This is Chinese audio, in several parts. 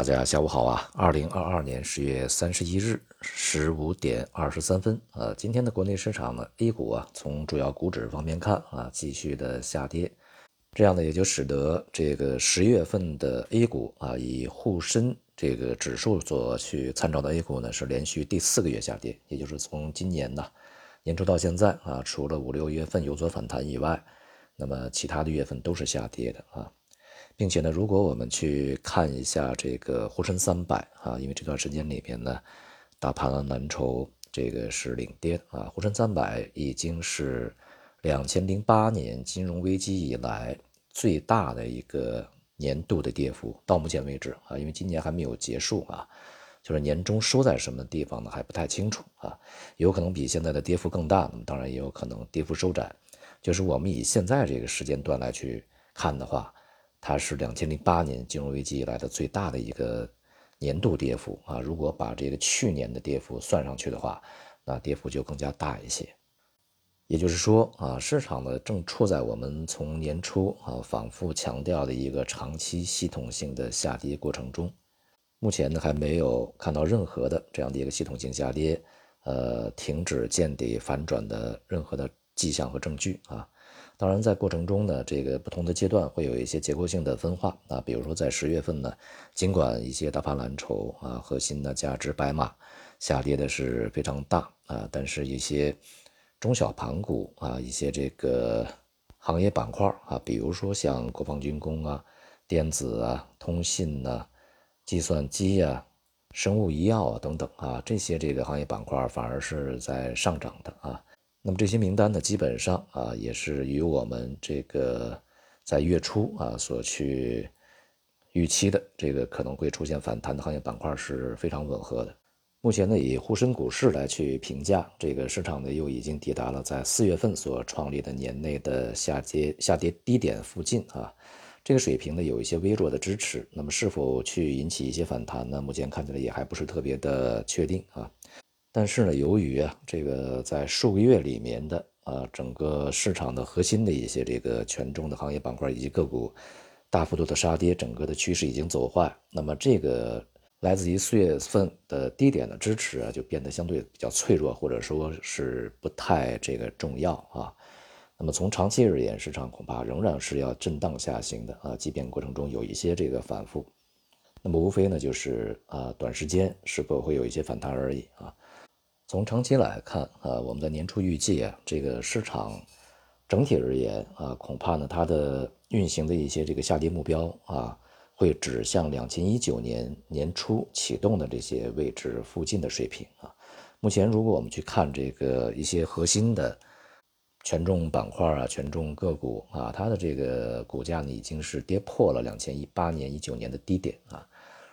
大家下午好啊！二零二二年十月三十一日十五点二十三分，呃，今天的国内市场呢，A 股啊，从主要股指方面看啊，继续的下跌，这样呢，也就使得这个十月份的 A 股啊，以沪深这个指数所去参照的 A 股呢，是连续第四个月下跌，也就是从今年呢年初到现在啊，除了五六月份有所反弹以外，那么其他的月份都是下跌的啊。并且呢，如果我们去看一下这个沪深三百啊，因为这段时间里面呢，大盘蓝筹这个是领跌啊，沪深三百已经是两千零八年金融危机以来最大的一个年度的跌幅，到目前为止啊，因为今年还没有结束啊，就是年终收在什么地方呢，还不太清楚啊，有可能比现在的跌幅更大，当然也有可能跌幅收窄，就是我们以现在这个时间段来去看的话。它是两千零八年金融危机以来的最大的一个年度跌幅啊！如果把这个去年的跌幅算上去的话，那跌幅就更加大一些。也就是说啊，市场呢正处在我们从年初啊反复强调的一个长期系统性的下跌过程中，目前呢还没有看到任何的这样的一个系统性下跌，呃，停止见底反转的任何的迹象和证据啊。当然，在过程中呢，这个不同的阶段会有一些结构性的分化啊。比如说，在十月份呢，尽管一些大盘蓝筹啊、核心的价值白马下跌的是非常大啊，但是一些中小盘股啊、一些这个行业板块啊，比如说像国防军工啊、电子啊、通信呐、计算机啊、生物医药啊等等啊，这些这个行业板块反而是在上涨的啊。那么这些名单呢，基本上啊，也是与我们这个在月初啊所去预期的这个可能会出现反弹的行业板块是非常吻合的。目前呢，以沪深股市来去评价，这个市场呢又已经抵达了在四月份所创立的年内的下跌下跌低点附近啊，这个水平呢有一些微弱的支持。那么是否去引起一些反弹呢？目前看起来也还不是特别的确定啊。但是呢，由于啊，这个在数个月里面的啊，整个市场的核心的一些这个权重的行业板块以及个股大幅度的杀跌，整个的趋势已经走坏。那么这个来自于四月份的低点的支持啊，就变得相对比较脆弱，或者说是不太这个重要啊。那么从长期而言，市场恐怕仍然是要震荡下行的啊，即便过程中有一些这个反复，那么无非呢就是啊，短时间是否会有一些反弹而已啊。从长期来看啊，我们在年初预计啊，这个市场整体而言啊，恐怕呢它的运行的一些这个下跌目标啊，会指向两千一九年年初启动的这些位置附近的水平啊。目前如果我们去看这个一些核心的权重板块啊、权重个股啊，它的这个股价呢已经是跌破了两千一八年、一九年的低点啊。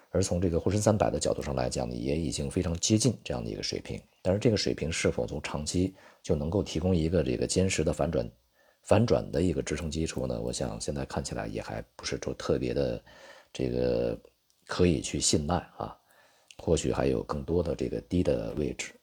而从这个沪深三百的角度上来讲呢，也已经非常接近这样的一个水平。但是这个水平是否从长期就能够提供一个这个坚实的反转、反转的一个支撑基础呢？我想现在看起来也还不是说特别的这个可以去信赖啊。或许还有更多的这个低的位置。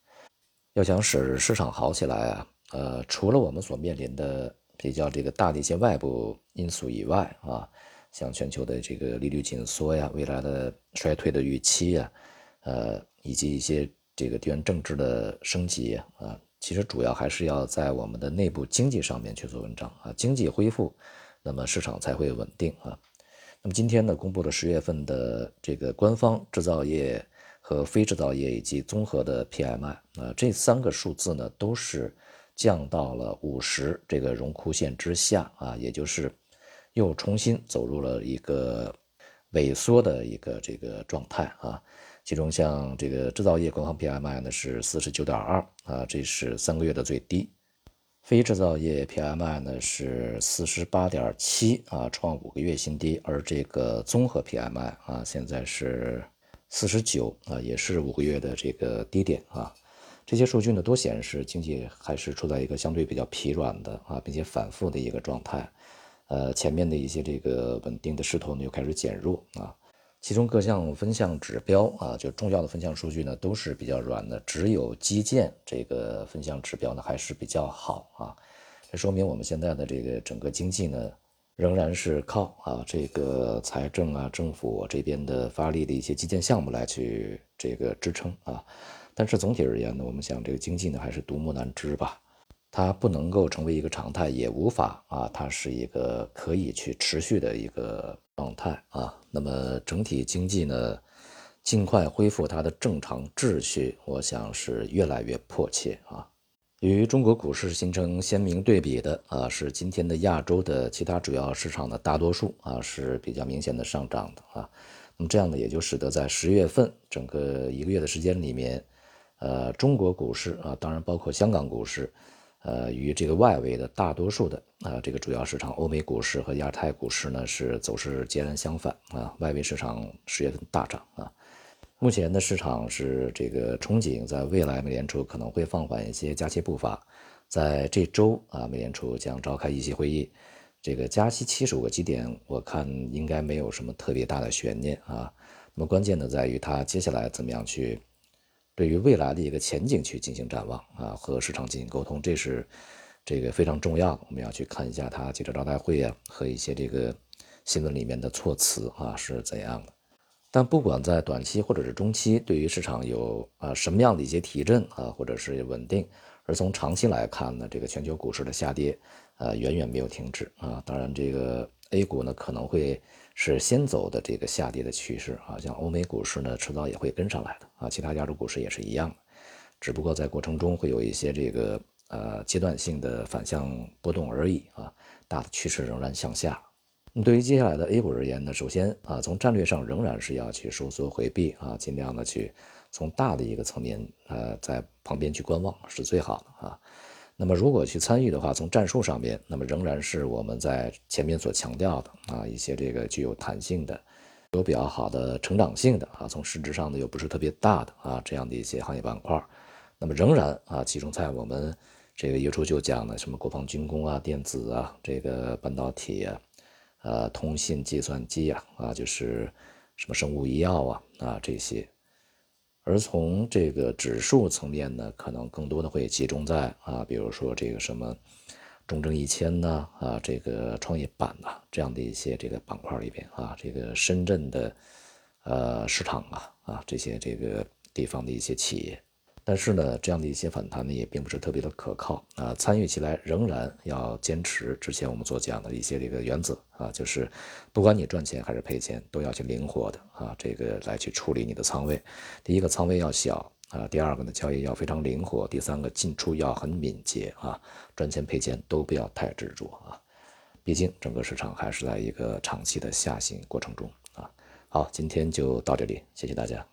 要想使市场好起来啊，呃，除了我们所面临的比较这个大的一些外部因素以外啊。像全球的这个利率紧缩呀，未来的衰退的预期呀，呃，以及一些这个地缘政治的升级啊，其实主要还是要在我们的内部经济上面去做文章啊，经济恢复，那么市场才会稳定啊。那么今天呢，公布了十月份的这个官方制造业和非制造业以及综合的 PMI 啊，这三个数字呢都是降到了五十这个荣枯线之下啊，也就是。又重新走入了一个萎缩的一个这个状态啊，其中像这个制造业官方 PMI 呢是四十九点二啊，这是三个月的最低；非制造业 PMI 呢是四十八点七啊，创五个月新低；而这个综合 PMI 啊，现在是四十九啊，也是五个月的这个低点啊。这些数据呢都显示经济还是处在一个相对比较疲软的啊，并且反复的一个状态。呃，前面的一些这个稳定的势头呢又开始减弱啊，其中各项分项指标啊，就重要的分项数据呢都是比较软的，只有基建这个分项指标呢还是比较好啊，这说明我们现在的这个整个经济呢仍然是靠啊这个财政啊政府这边的发力的一些基建项目来去这个支撑啊。但是总体而言呢，我们想这个经济呢还是独木难支吧，它不能够成为一个常态，也无法啊，它是一个可以去持续的一个状态啊。那么整体经济呢，尽快恢复它的正常秩序，我想是越来越迫切啊。与中国股市形成鲜明对比的啊，是今天的亚洲的其他主要市场的大多数啊是比较明显的上涨的啊。那么这样呢，也就使得在十月份整个一个月的时间里面。呃，中国股市啊，当然包括香港股市，呃，与这个外围的大多数的啊这个主要市场，欧美股市和亚太股市呢是走势截然相反啊。外围市场十月份大涨啊。目前的市场是这个憧憬，在未来美联储可能会放缓一些加息步伐，在这周啊，美联储将召开议息会议，这个加息七十五个基点，我看应该没有什么特别大的悬念啊。那么关键的在于它接下来怎么样去。对于未来的一个前景去进行展望啊，和市场进行沟通，这是这个非常重要。我们要去看一下他记者招待会啊和一些这个新闻里面的措辞啊是怎样的。但不管在短期或者是中期，对于市场有啊什么样的一些提振啊，或者是稳定，而从长期来看呢，这个全球股市的下跌啊远远没有停止啊。当然，这个 A 股呢可能会。是先走的这个下跌的趋势啊，像欧美股市呢，迟早也会跟上来的啊，其他亚洲股市也是一样的，只不过在过程中会有一些这个呃阶段性的反向波动而已啊，大的趋势仍然向下。那对于接下来的 A 股而言呢，首先啊，从战略上仍然是要去收缩回避啊，尽量的去从大的一个层面呃在旁边去观望是最好的啊。那么，如果去参与的话，从战术上面，那么仍然是我们在前面所强调的啊，一些这个具有弹性的、有比较好的成长性的啊，从实质上呢又不是特别大的啊，这样的一些行业板块，那么仍然啊，集中在我们这个月初就讲的什么国防军工啊、电子啊、这个半导体啊、呃、通信、计算机啊啊，就是什么生物医药啊啊这些。而从这个指数层面呢，可能更多的会集中在啊，比如说这个什么中证一千呐，啊，这个创业板呐这样的一些这个板块里边啊，这个深圳的呃市场啊啊这些这个地方的一些企业。但是呢，这样的一些反弹呢，也并不是特别的可靠啊。参与起来仍然要坚持之前我们所讲的一些这个原则啊，就是不管你赚钱还是赔钱，都要去灵活的啊，这个来去处理你的仓位。第一个仓位要小啊，第二个呢交易要非常灵活，第三个进出要很敏捷啊，赚钱赔钱都不要太执着啊。毕竟整个市场还是在一个长期的下行过程中啊。好，今天就到这里，谢谢大家。